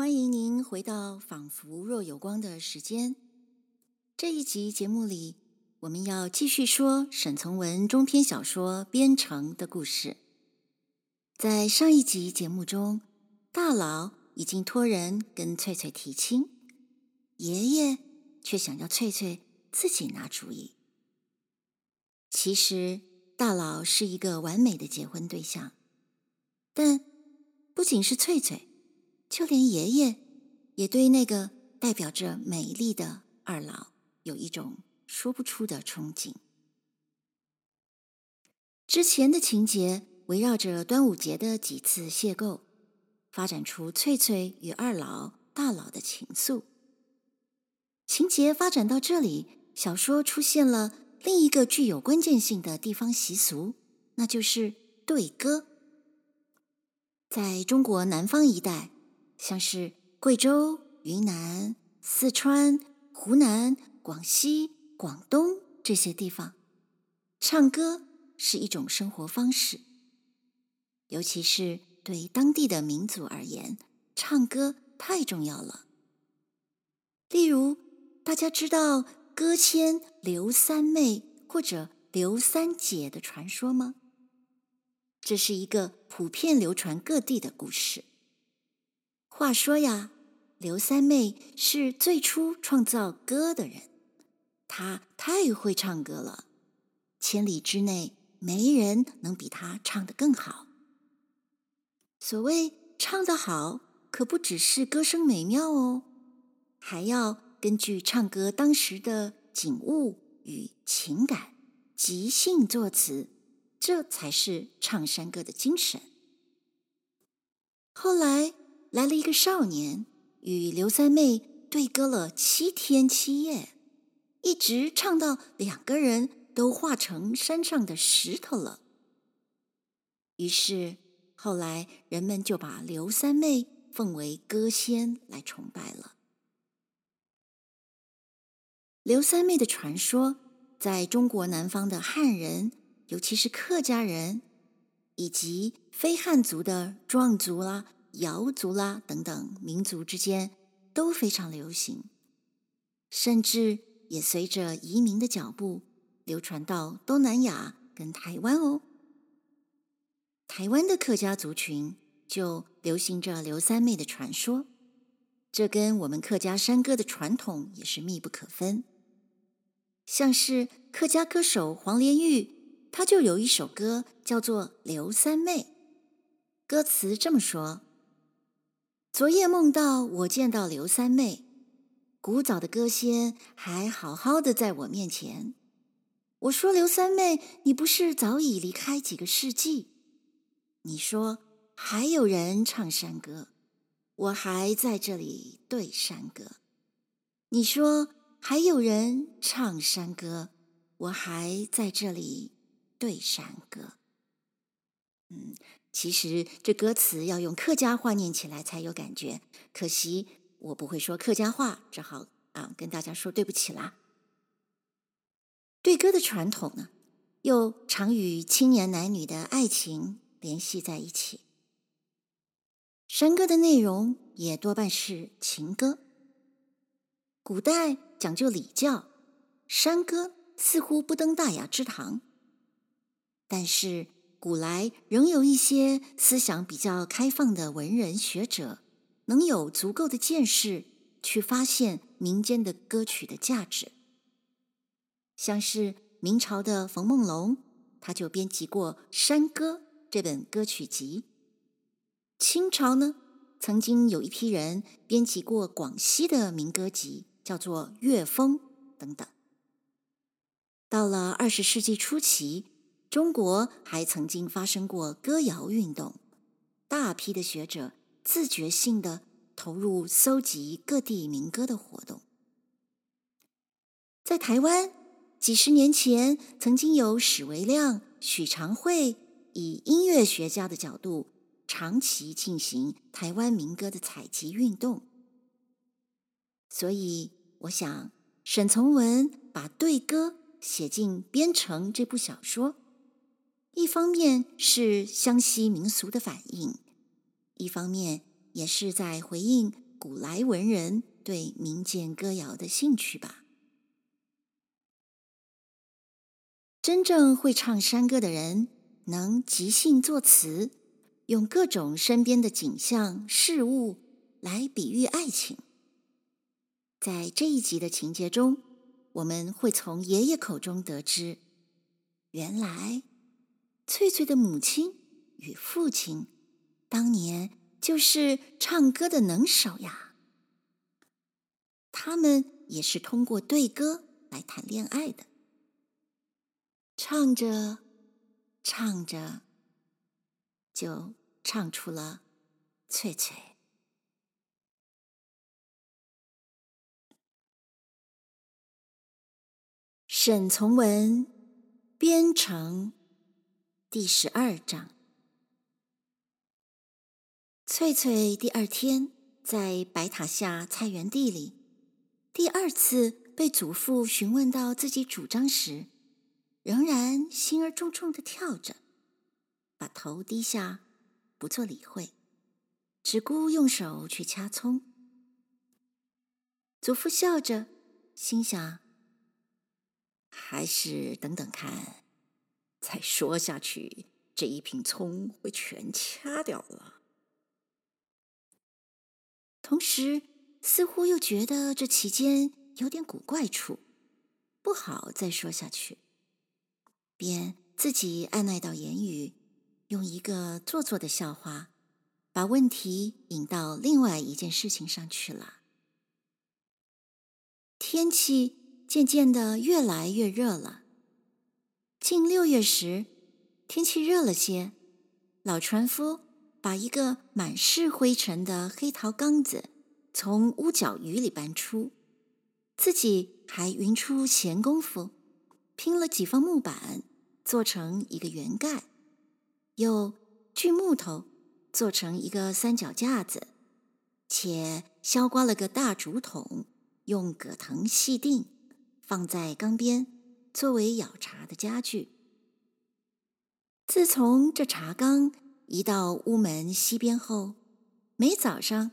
欢迎您回到仿佛若有光的时间。这一集节目里，我们要继续说沈从文中篇小说《边城》的故事。在上一集节目中，大佬已经托人跟翠翠提亲，爷爷却想要翠翠自己拿主意。其实，大佬是一个完美的结婚对象，但不仅是翠翠，就连爷爷也对那个代表着美丽的二老有一种说不出的憧憬。之前的情节围绕着端午节的几次邂逅，发展出翠翠与二老、大佬的情愫。情节发展到这里，小说出现了另一个具有关键性的地方习俗，那就是对歌。在中国南方一带，像是贵州、云南、四川、湖南。广西、广东这些地方，唱歌是一种生活方式，尤其是对当地的民族而言，唱歌太重要了。例如，大家知道歌仙刘三妹或者刘三姐的传说吗？这是一个普遍流传各地的故事。话说呀，刘三妹是最初创造歌的人。她太会唱歌了，千里之内没人能比她唱得更好。所谓唱得好，可不只是歌声美妙哦，还要根据唱歌当时的景物与情感即兴作词，这才是唱山歌的精神。后来来了一个少年，与刘三妹对歌了七天七夜。一直唱到两个人都化成山上的石头了。于是后来人们就把刘三妹奉为歌仙来崇拜了。刘三妹的传说，在中国南方的汉人，尤其是客家人，以及非汉族的壮族啦、瑶族啦等等民族之间都非常流行，甚至。也随着移民的脚步流传到东南亚跟台湾哦。台湾的客家族群就流行着刘三妹的传说，这跟我们客家山歌的传统也是密不可分。像是客家歌手黄连玉，他就有一首歌叫做《刘三妹》，歌词这么说：昨夜梦到我见到刘三妹。古早的歌仙还好好的在我面前，我说刘三妹，你不是早已离开几个世纪？你说还有人唱山歌，我还在这里对山歌。你说还有人唱山歌，我还在这里对山歌。嗯，其实这歌词要用客家话念起来才有感觉，可惜。我不会说客家话，只好啊跟大家说对不起啦。对歌的传统呢，又常与青年男女的爱情联系在一起。山歌的内容也多半是情歌。古代讲究礼教，山歌似乎不登大雅之堂。但是古来仍有一些思想比较开放的文人学者。能有足够的见识去发现民间的歌曲的价值，像是明朝的冯梦龙，他就编辑过《山歌》这本歌曲集。清朝呢，曾经有一批人编辑过广西的民歌集，叫做《乐风》等等。到了二十世纪初期，中国还曾经发生过歌谣运动，大批的学者。自觉性的投入搜集各地民歌的活动，在台湾几十年前，曾经有史维亮、许长惠以音乐学家的角度，长期进行台湾民歌的采集运动。所以，我想沈从文把对歌写进《边城》这部小说，一方面是湘西民俗的反应。一方面也是在回应古来文人对民间歌谣的兴趣吧。真正会唱山歌的人，能即兴作词，用各种身边的景象、事物来比喻爱情。在这一集的情节中，我们会从爷爷口中得知，原来翠翠的母亲与父亲当年就是唱歌的能手呀。他们也是通过对歌来谈恋爱的。唱着，唱着，就唱出了翠翠。沈从文编成第十二章。翠翠第二天在白塔下菜园地里，第二次被祖父询问到自己主张时。仍然心儿重重的跳着，把头低下，不做理会，只顾用手去掐葱。祖父笑着，心想：还是等等看，再说下去，这一品葱会全掐掉了。同时，似乎又觉得这其间有点古怪处，不好再说下去。便自己按捺到言语，用一个做作的笑话，把问题引到另外一件事情上去了。天气渐渐的越来越热了。近六月时，天气热了些，老船夫把一个满是灰尘的黑陶缸子从屋角鱼里搬出，自己还匀出闲工夫，拼了几方木板。做成一个圆盖，又锯木头做成一个三脚架子，且削刮了个大竹筒，用葛藤系定，放在缸边，作为舀茶的家具。自从这茶缸移到屋门西边后，每早上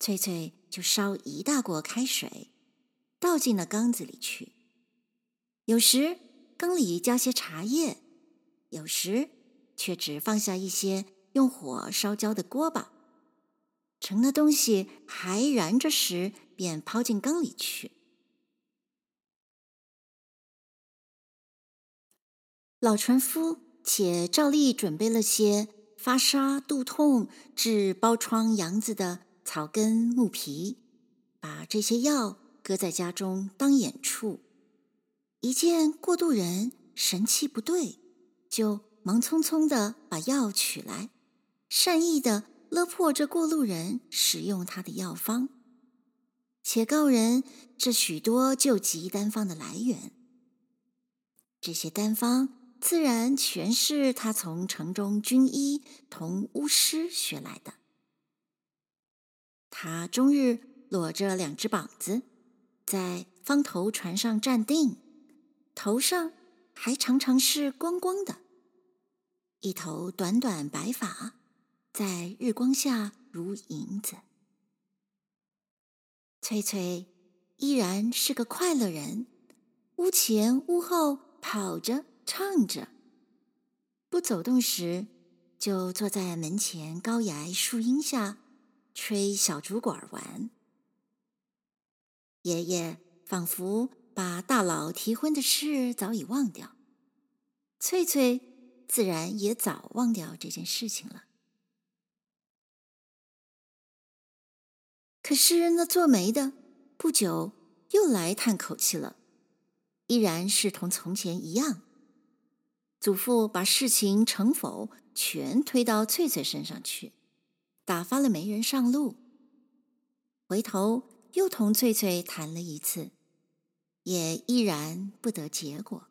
翠翠就烧一大锅开水，倒进了缸子里去，有时。缸里加些茶叶，有时却只放下一些用火烧焦的锅巴，盛那东西还燃着时，便抛进缸里去。老船夫且照例准备了些发烧、肚痛、治包疮痒子的草根、木皮，把这些药搁在家中当眼处。一见过渡人神气不对，就忙匆匆地把药取来，善意地勒破这过路人使用他的药方，且告人这许多救急单方的来源。这些单方自然全是他从城中军医同巫师学来的。他终日裸着两只膀子，在方头船上站定。头上还常常是光光的，一头短短白发，在日光下如银子。翠翠依然是个快乐人，屋前屋后跑着唱着，不走动时就坐在门前高崖树荫下吹小竹管玩。爷爷仿佛。把大佬提婚的事早已忘掉，翠翠自然也早忘掉这件事情了。可是那做媒的不久又来叹口气了，依然是同从前一样。祖父把事情成否全推到翠翠身上去，打发了媒人上路，回头又同翠翠谈了一次。也依然不得结果。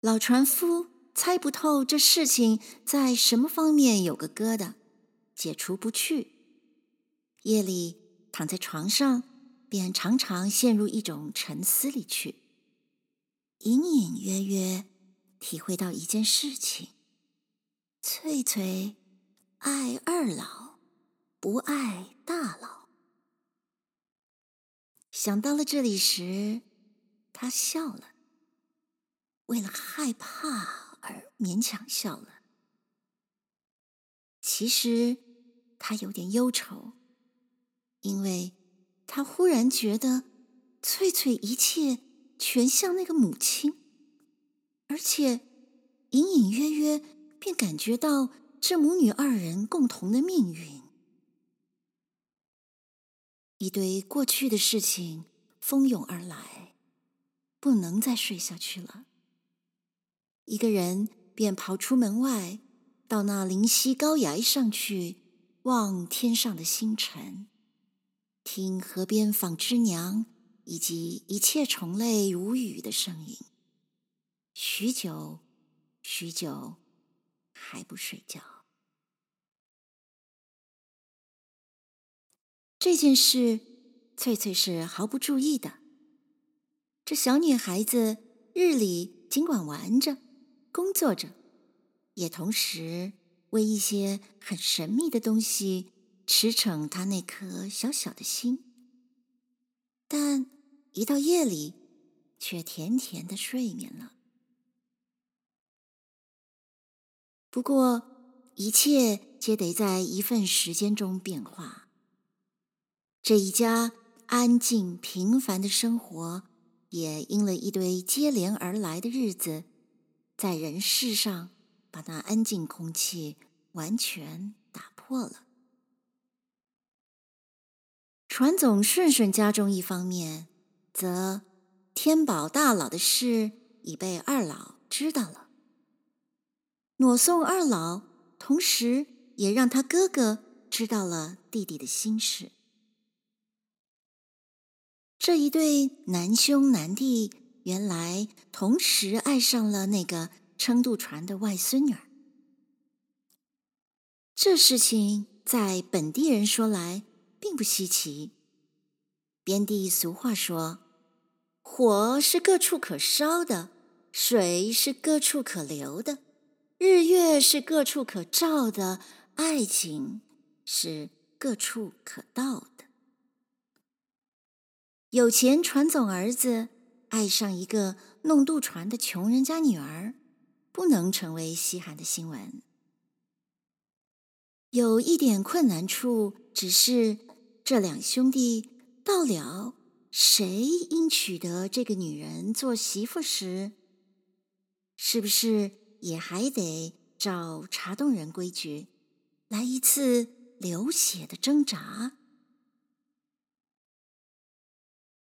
老船夫猜不透这事情在什么方面有个疙瘩，解除不去。夜里躺在床上，便常常陷入一种沉思里去，隐隐约约体会到一件事情：翠翠爱二老，不爱大老。想到了这里时，他笑了，为了害怕而勉强笑了。其实他有点忧愁，因为他忽然觉得翠翠一切全像那个母亲，而且隐隐约约便感觉到这母女二人共同的命运。一堆过去的事情蜂拥而来，不能再睡下去了。一个人便跑出门外。到那灵溪高崖上去，望天上的星辰，听河边纺织娘以及一切虫类无语的声音。许久，许久，还不睡觉。这件事，翠翠是毫不注意的。这小女孩子日里尽管玩着，工作着。也同时为一些很神秘的东西驰骋她那颗小小的心，但一到夜里，却甜甜的睡眠了。不过，一切皆得在一份时间中变化。这一家安静平凡的生活，也因了一堆接连而来的日子，在人世上。把那安静空气完全打破了。传总顺顺家中一方面，则天宝大老的事已被二老知道了。挪送二老，同时也让他哥哥知道了弟弟的心事。这一对难兄难弟，原来同时爱上了那个。撑渡船的外孙女儿，这事情在本地人说来并不稀奇。边地俗话说：“火是各处可烧的，水是各处可流的，日月是各处可照的，爱情是各处可到的。”有钱船总儿子爱上一个弄渡船的穷人家女儿。不能成为稀罕的新闻。有一点困难处，只是这两兄弟到了谁应娶得这个女人做媳妇时，是不是也还得照茶洞人规矩来一次流血的挣扎？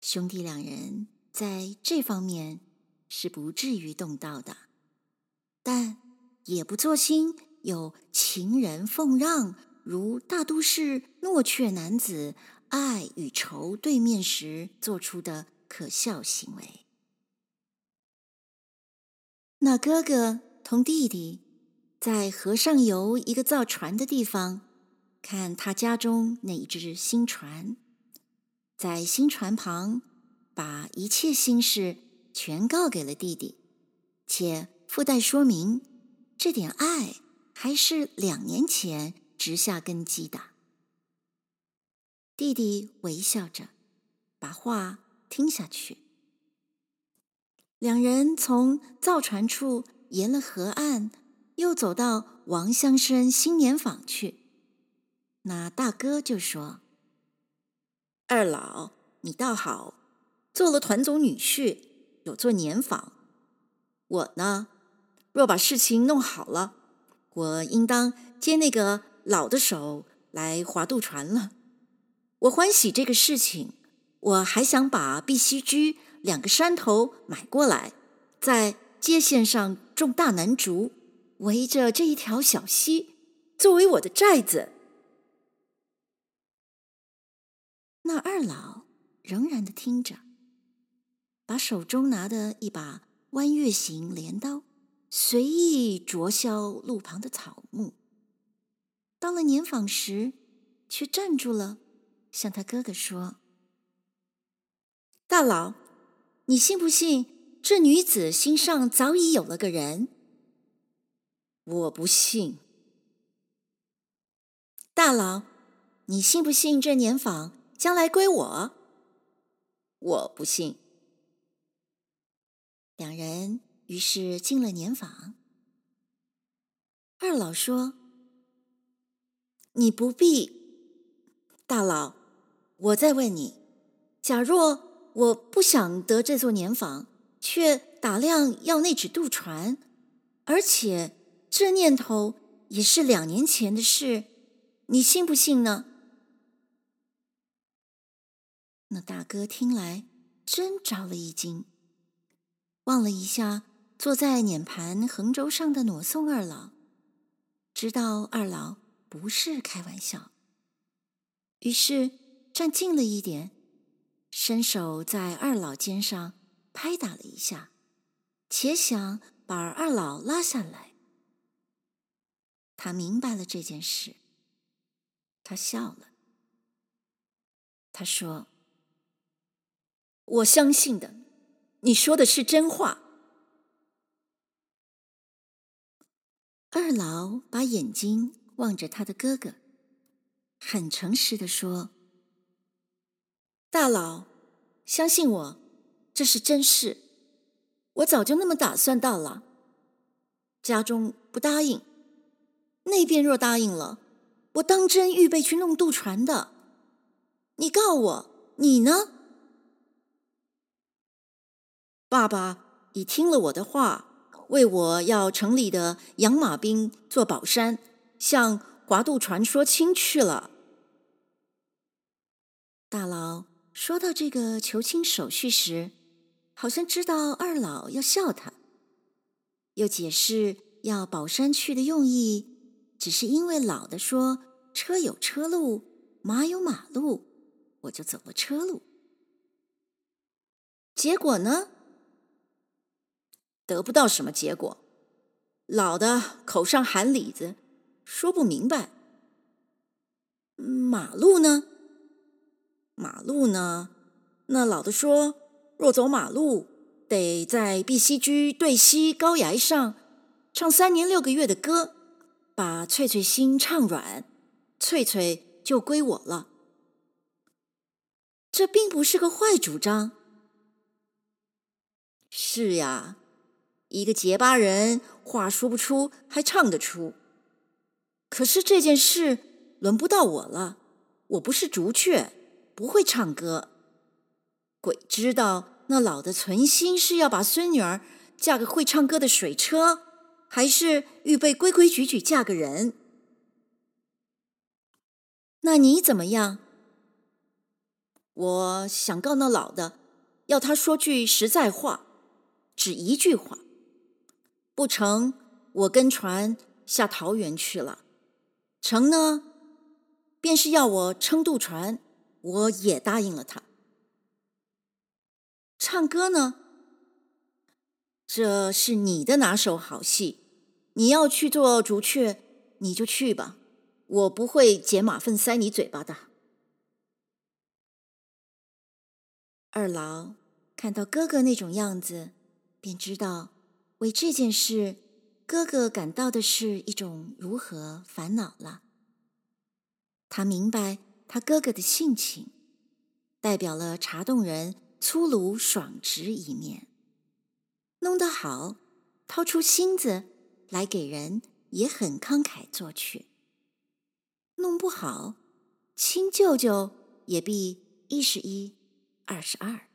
兄弟两人在这方面是不至于动刀的。但也不做心有情人奉让，如大都市诺怯男子爱与仇对面时做出的可笑行为。那哥哥同弟弟在河上游一个造船的地方，看他家中那一只新船，在新船旁把一切心事全告给了弟弟，且。附带说明，这点爱还是两年前植下根基的。弟弟微笑着，把话听下去。两人从造船处沿了河岸，又走到王乡生新年坊去。那大哥就说：“二老，你倒好，做了团总女婿，有做年坊。我呢？”若把事情弄好了，我应当接那个老的手来划渡船了。我欢喜这个事情，我还想把碧溪居两个山头买过来，在街线上种大楠竹，围着这一条小溪，作为我的寨子。那二老仍然的听着，把手中拿的一把弯月形镰刀。随意啄削路旁的草木，到了年访时，却站住了，向他哥哥说：“大佬，你信不信这女子心上早已有了个人？”“我不信。”“大佬，你信不信这年坊将来归我？我不信。两人于是进了年坊。二老说：“你不必。”大佬，我再问你：假若我不想得这座年坊，却打量要那只渡船，而且这念头也是两年前的事，你信不信呢？那大哥听来真着了一惊，望了一下坐在碾盘横轴上的挪送二老，知道二老不是开玩笑。于是站近了一点，伸手在二老肩上拍打了一下，且想把二老拉下来。他明白了这件事，他笑了。他说：“我相信的，你说的是真话。”二老把眼睛望着他的哥哥。很诚实的说：“大佬，相信我，这是真事。我早就那么打算到了。家中不答应，那边若答应了，我当真预备去弄渡船的。你告我，你呢？爸爸已听了我的话，为我要城里的养马兵做保山，向划渡船说亲去了。”大佬说到这个求亲手续时，好像知道二老要笑他，又解释要宝山去的用意，只是因为老的说车有车路，马有马路，我就走了车路。结果呢？得不到什么结果，老的口上含里子，说不明白。马路呢？马路呢？那老的说，若走马路，得在碧溪居对西高崖上唱三年六个月的歌，把翠翠心唱软，翠翠就归我了。这并不是个坏主张。是呀，一个结巴人，话说不出，还唱得出。可是这件事轮不到我了，我不是竹雀。不会唱歌，鬼知道那老的存心是要把孙女儿嫁个会唱歌的水车，还是预备规规矩矩嫁个人？那你怎么样？我想告那老的，要他说句实在话，只一句话，不成，我跟船下桃园去了；成呢，便是要我撑渡船。我也答应了他。唱歌呢？这是你的拿手好戏，你要去做竹雀，你就去吧，我不会捡马粪塞你嘴巴的。二老看到哥哥那种样子，便知道为这件事，哥哥感到的是一种如何烦恼了。他明白。他哥哥的性情，代表了茶洞人粗鲁爽直一面。弄得好，掏出心子来给人，也很慷慨作去；弄不好，亲舅舅也必一是一，二是二。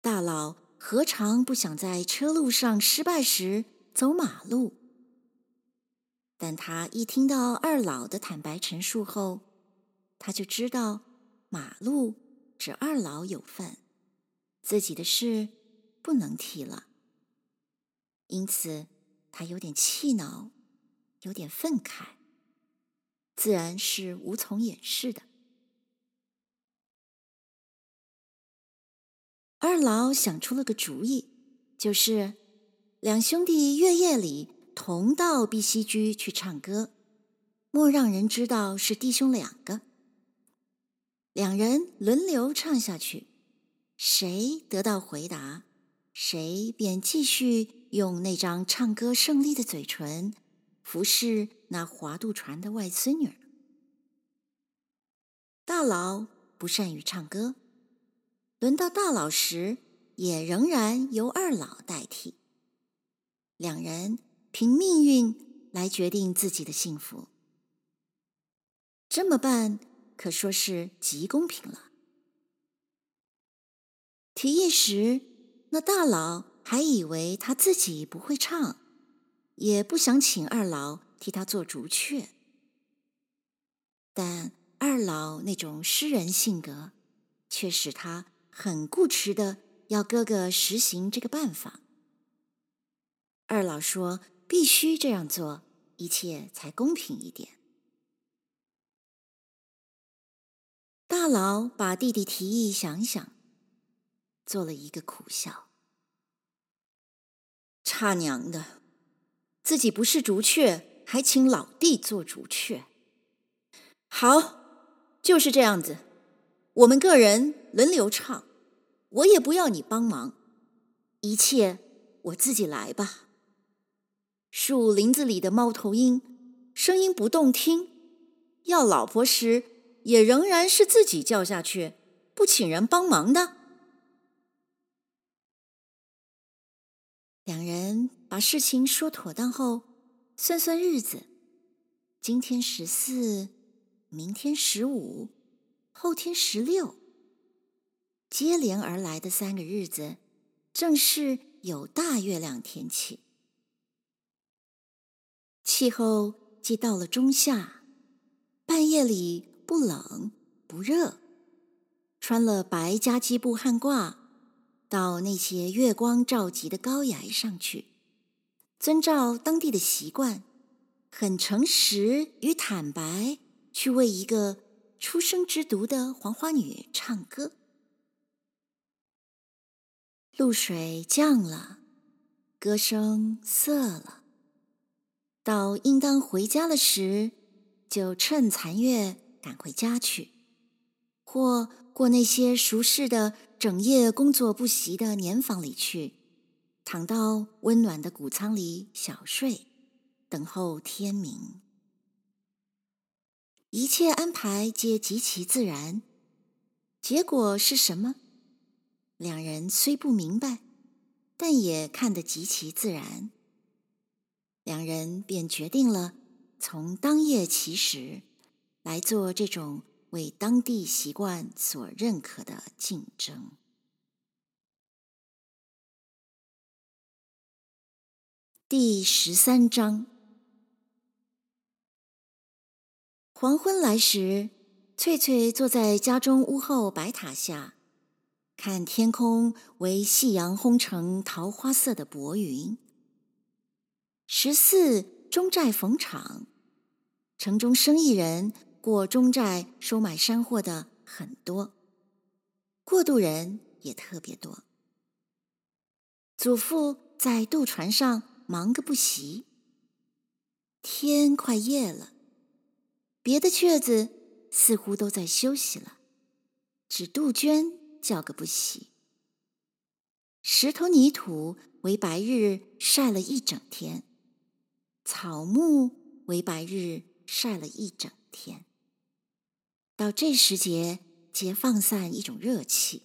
大佬何尝不想在车路上失败时走马路？但他一听到二老的坦白陈述后，他就知道马路只二老有份，自己的事不能提了。因此，他有点气恼，有点愤慨，自然是无从掩饰的。二老想出了个主意，就是两兄弟月夜里。同到碧溪居去唱歌，莫让人知道是弟兄两个。两人轮流唱下去，谁得到回答，谁便继续用那张唱歌胜利的嘴唇服侍那划渡船的外孙女。大佬不善于唱歌，轮到大佬时，也仍然由二老代替。两人凭命运来决定自己的幸福，这么办可说是极公平了。提议时，那大佬还以为他自己不会唱，也不想请二老替他做竹雀，但。二老那种诗人性格，却使他很固执的要哥哥实行这个办法。二老说：“必须这样做，一切才公平一点。”大佬把弟弟提议想想，做了一个苦笑：“差娘的，自己不是竹雀，还请老弟做竹雀，好。”就是这样子，我们个人轮流唱，我也不要你帮忙，一切我自己来吧。树林子里的猫头鹰，声音不动听，要老婆时也仍然是自己叫下去，不请人帮忙的。两人把事情说妥当后，算算日子，今天十四。明天十五，后天十六，接连而来的三个日子，正是有大月亮天气。气候既到了中夏，半夜里不冷不热，穿了白家基布汉褂，到那些月光照击的高崖上去，遵照当地的习惯，很诚实与坦白。去为一个初生之犊的黄花女唱歌。露水降了，歌声色了。到应当回家了时，就趁残月赶回家去，或过那些熟识的整夜工作不息的年房里去，躺到温暖的谷仓里小睡，等候天明。一切安排皆极其自然，结果是什么？两人虽不明白，但也看得极其自然。两人便决定了从当夜起始，来做这种为当地习惯所认可的竞争。第十三章。黄昏来时，翠翠坐在家中屋后白塔下，看天空为夕阳烘成桃花色的薄云。十四中寨逢场，城中生意人过中寨收买山货的很多，过渡人也特别多。祖父在渡船上忙个不息，天快夜了。别的雀子似乎都在休息了，只杜鹃叫个不息。石头泥土为白日晒了一整天，草木为白日晒了一整天。到这时节，皆放散一种热气，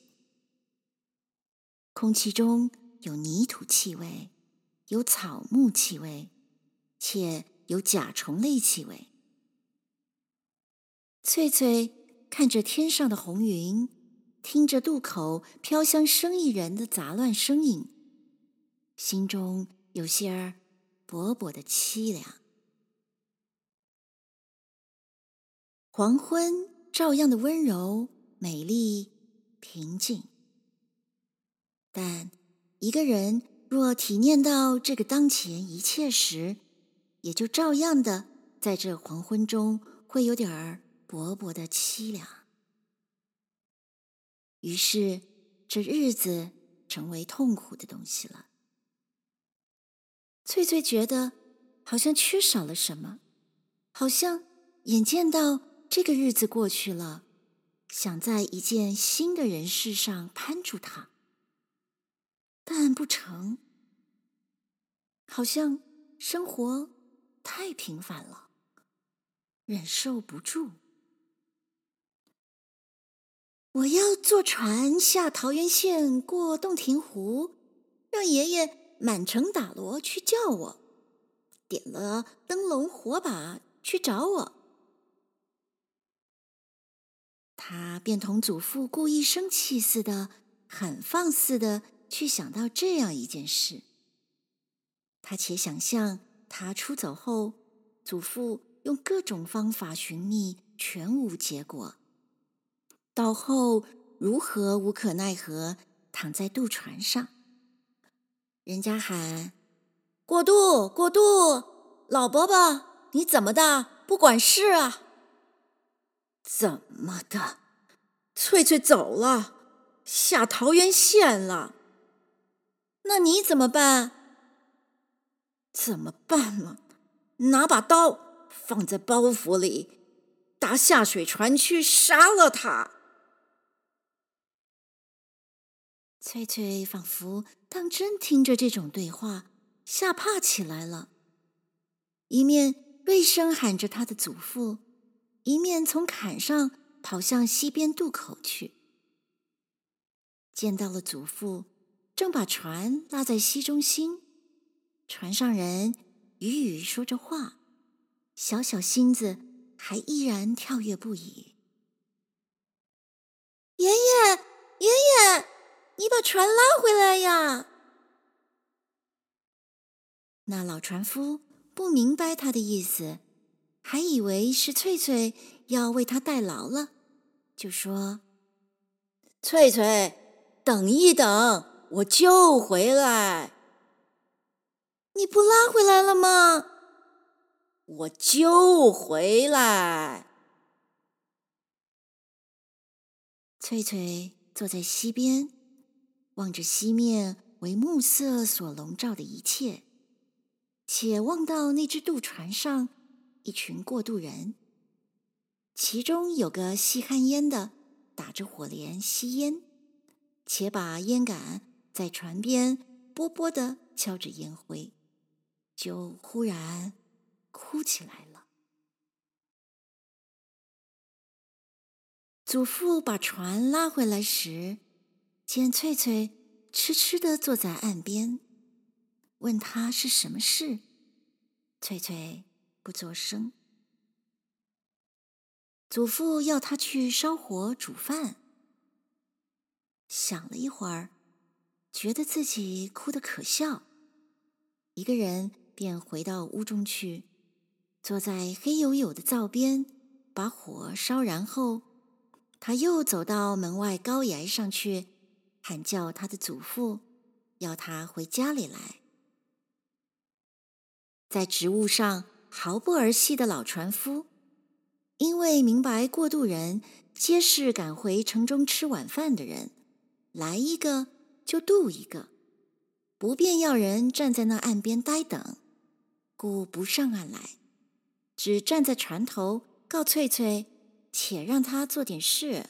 空气中有泥土气味，有草木气味，且有甲虫类气味。翠翠看着天上的红云，听着渡口飘香生意人的杂乱声音，心中有些儿薄薄的凄凉。黄昏照样的温柔、美丽、平静，但一个人若体念到这个当前一切时，也就照样的在这黄昏中会有点儿。薄薄的凄凉，于是这日子成为痛苦的东西了。翠翠觉得好像缺少了什么，好像眼见到这个日子过去了，想在一件新的人事上攀住他，但不成，好像生活太平凡了，忍受不住。我要坐船下桃源县，过洞庭湖，让爷爷满城打锣去叫我，点了灯笼火把去找我。他便同祖父故意生气似的，很放肆的去想到这样一件事。他且想象他出走后，祖父用各种方法寻觅，全无结果。到后如何无可奈何，躺在渡船上，人家喊：“过渡，过渡，老伯伯，你怎么的？不管事啊？怎么的？翠翠走了，下桃源县了。那你怎么办？怎么办了？拿把刀放在包袱里，搭下水船去杀了他。”翠翠仿佛当真听着这种对话，吓怕起来了，一面厉声喊着他的祖父，一面从坎上跑向溪边渡口去。见到了祖父，正把船拉在溪中心，船上人语语说着话，小小心子还依然跳跃不已。爷爷，爷爷。你把船拉回来呀！那老船夫不明白他的意思，还以为是翠翠要为他代劳了，就说：“翠翠，等一等，我就回来。”你不拉回来了吗？我就回来。翠翠坐在溪边。望着西面为暮色所笼罩的一切，且望到那只渡船上一群过渡人，其中有个吸旱烟的，打着火镰吸烟，且把烟杆在船边啵啵地敲着烟灰，就忽然哭起来了。祖父把船拉回来时，见翠翠痴痴地坐在岸边，问他是什么事。翠翠不作声。祖父要他去烧火煮饭，想了一会儿，觉得自己哭得可笑，一个人便回到屋中去，坐在黑黝黝的灶边，把火烧燃后，他又走到门外高崖上去。喊叫他的祖父，要他回家里来。在职务上毫不儿戏的老船夫，因为明白过渡人皆是赶回城中吃晚饭的人，来一个就渡一个，不便要人站在那岸边呆等，故不上岸来，只站在船头告翠翠，且让他做点事，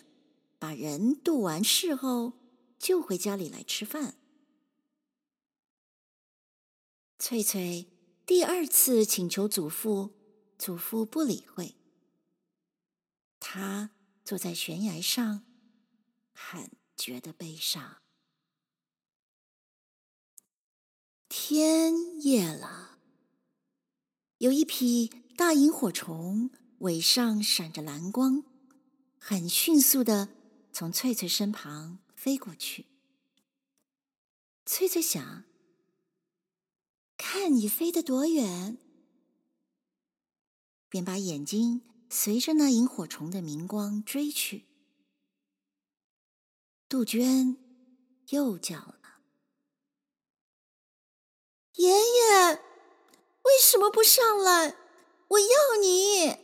把人渡完事后。就回家里来吃饭。翠翠第二次请求祖父，祖父不理会。他坐在悬崖上，很觉得悲伤。天夜了，有一匹大萤火虫，尾上闪着蓝光，很迅速地从翠翠身旁。飞过去，翠翠想：看你飞得多远，便把眼睛随着那萤火虫的明光追去。杜鹃又叫了：“爷爷，为什么不上来？我要你！”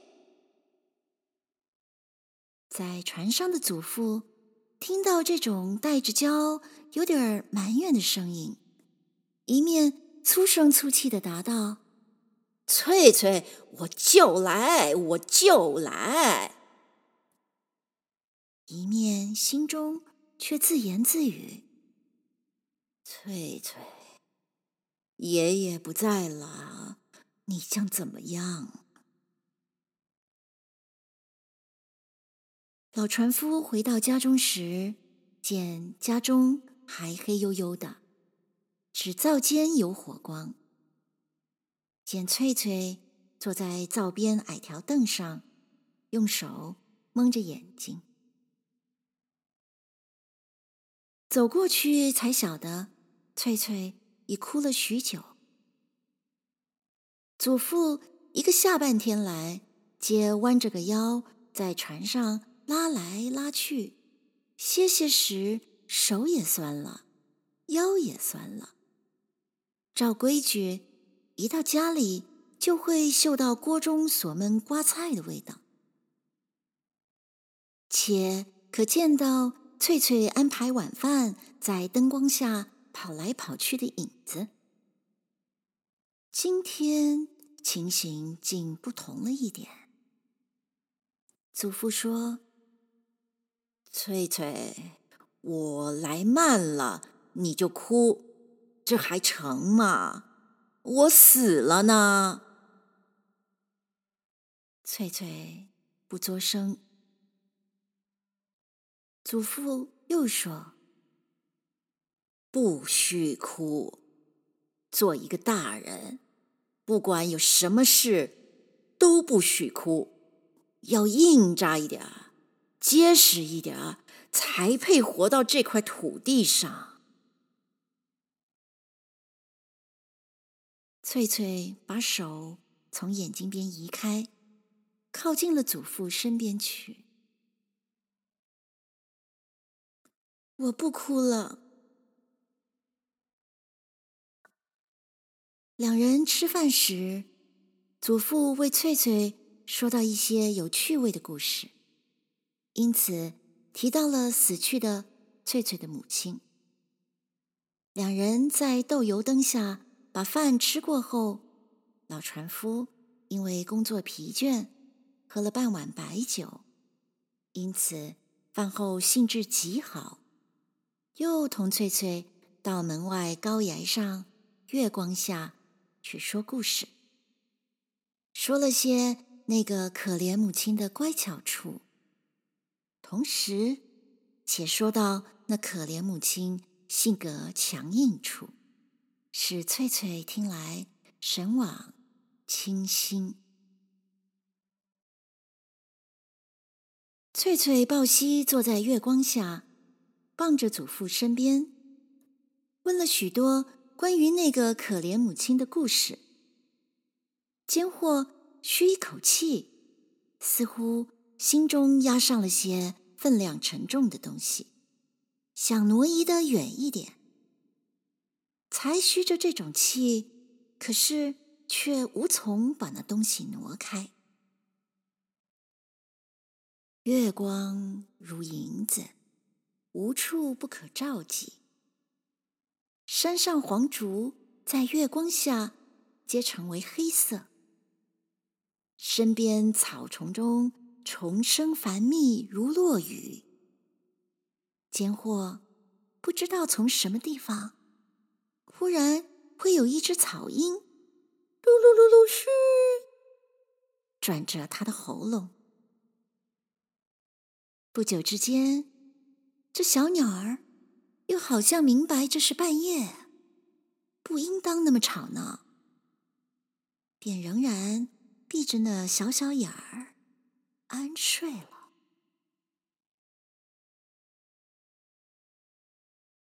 在船上的祖父。听到这种带着娇、有点埋怨的声音，一面粗声粗气的答道：“翠翠，我就来，我就来。”一面心中却自言自语：“翠翠，爷爷不在了，你将怎么样？”老船夫回到家中时，见家中还黑黝黝的，只灶间有火光。见翠翠坐在灶边矮条凳上，用手蒙着眼睛。走过去，才晓得翠翠已哭了许久。祖父一个下半天来，皆弯着个腰在船上拉来拉去，歇歇时手也酸了，腰也酸了。照规矩，一到家里就会嗅到锅中所焖瓜菜的味道，且可见到。翠翠安排晚饭，在灯光下跑来跑去的影子。今天情形竟不同了一点。祖父说：“翠翠，我来慢了，你就哭，这还成吗？我死了呢。”翠翠不作声。祖父又说：“不许哭，做一个大人，不管有什么事，都不许哭，要硬扎一点，结实一点，才配活到这块土地上。”翠翠把手从眼睛边移开，靠近了祖父身边去。我不哭了。两人吃饭时，祖父为翠翠说到一些有趣味的故事，因此提到了死去的翠翠的母亲。两人在豆油灯下把饭吃过后，老船夫因为工作疲倦，喝了半碗白酒，因此饭后兴致极好。又同翠翠到门外高崖上，月光下去说故事，说了些那个可怜母亲的乖巧处，同时且说到那可怜母亲性格强硬处，使翠翠听来神往清新。翠翠抱膝坐在月光下。傍着祖父身边，问了许多关于那个可怜母亲的故事。间或吁一口气，似乎心中压上了些分量沉重的东西，想挪移得远一点。才吁着这种气，可是却无从把那东西挪开。月光如银子。无处不可照及。山上黄竹在月光下皆成为黑色，身边草丛中虫声繁密如落雨。间或不知道从什么地方，忽然会有一只草莺，噜噜噜噜嘘，转着它的喉咙。不久之间。这小鸟儿又好像明白这是半夜，不应当那么吵闹，便仍然闭着那小小眼儿安睡了。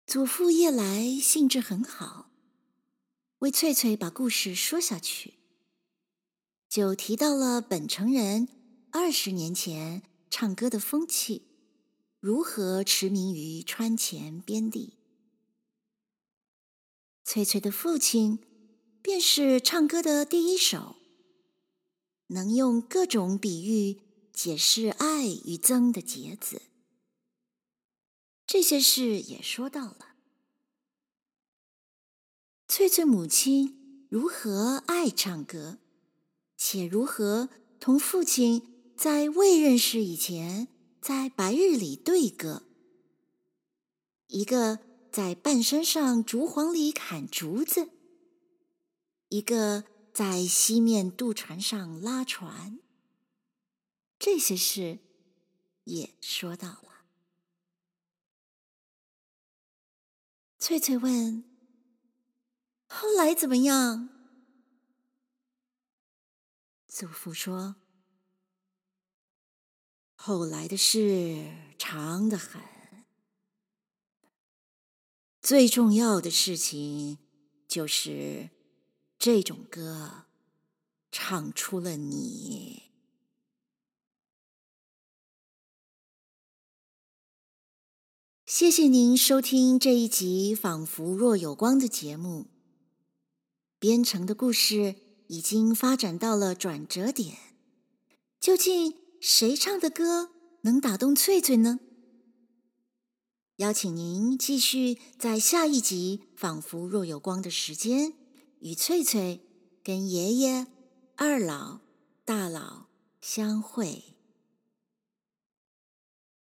祖父夜来兴致很好，为翠翠把故事说下去，就提到了本城人二十年前唱歌的风气。如何驰名于川黔边地？翠翠的父亲便是唱歌的第一手，能用各种比喻解释爱与憎的节子。这些事也说到了。翠翠母亲如何爱唱歌，且如何同父亲在未认识以前，在白日里对歌，一个在半山上竹篁里砍竹子，一个在西面渡船上拉船。这些事也说到了。翠翠问：“后来怎么样？”祖父说：“后来的事长得很，最重要的事情就是这种歌唱出了你。”谢谢您收听这一集《仿佛若有光》的节目。编程的故事已经发展到了转折点，究竟谁唱的歌能打动翠翠呢？邀请您继续在下一集《仿佛若有光》的时间，与翠翠跟爷爷、二老、大老相会。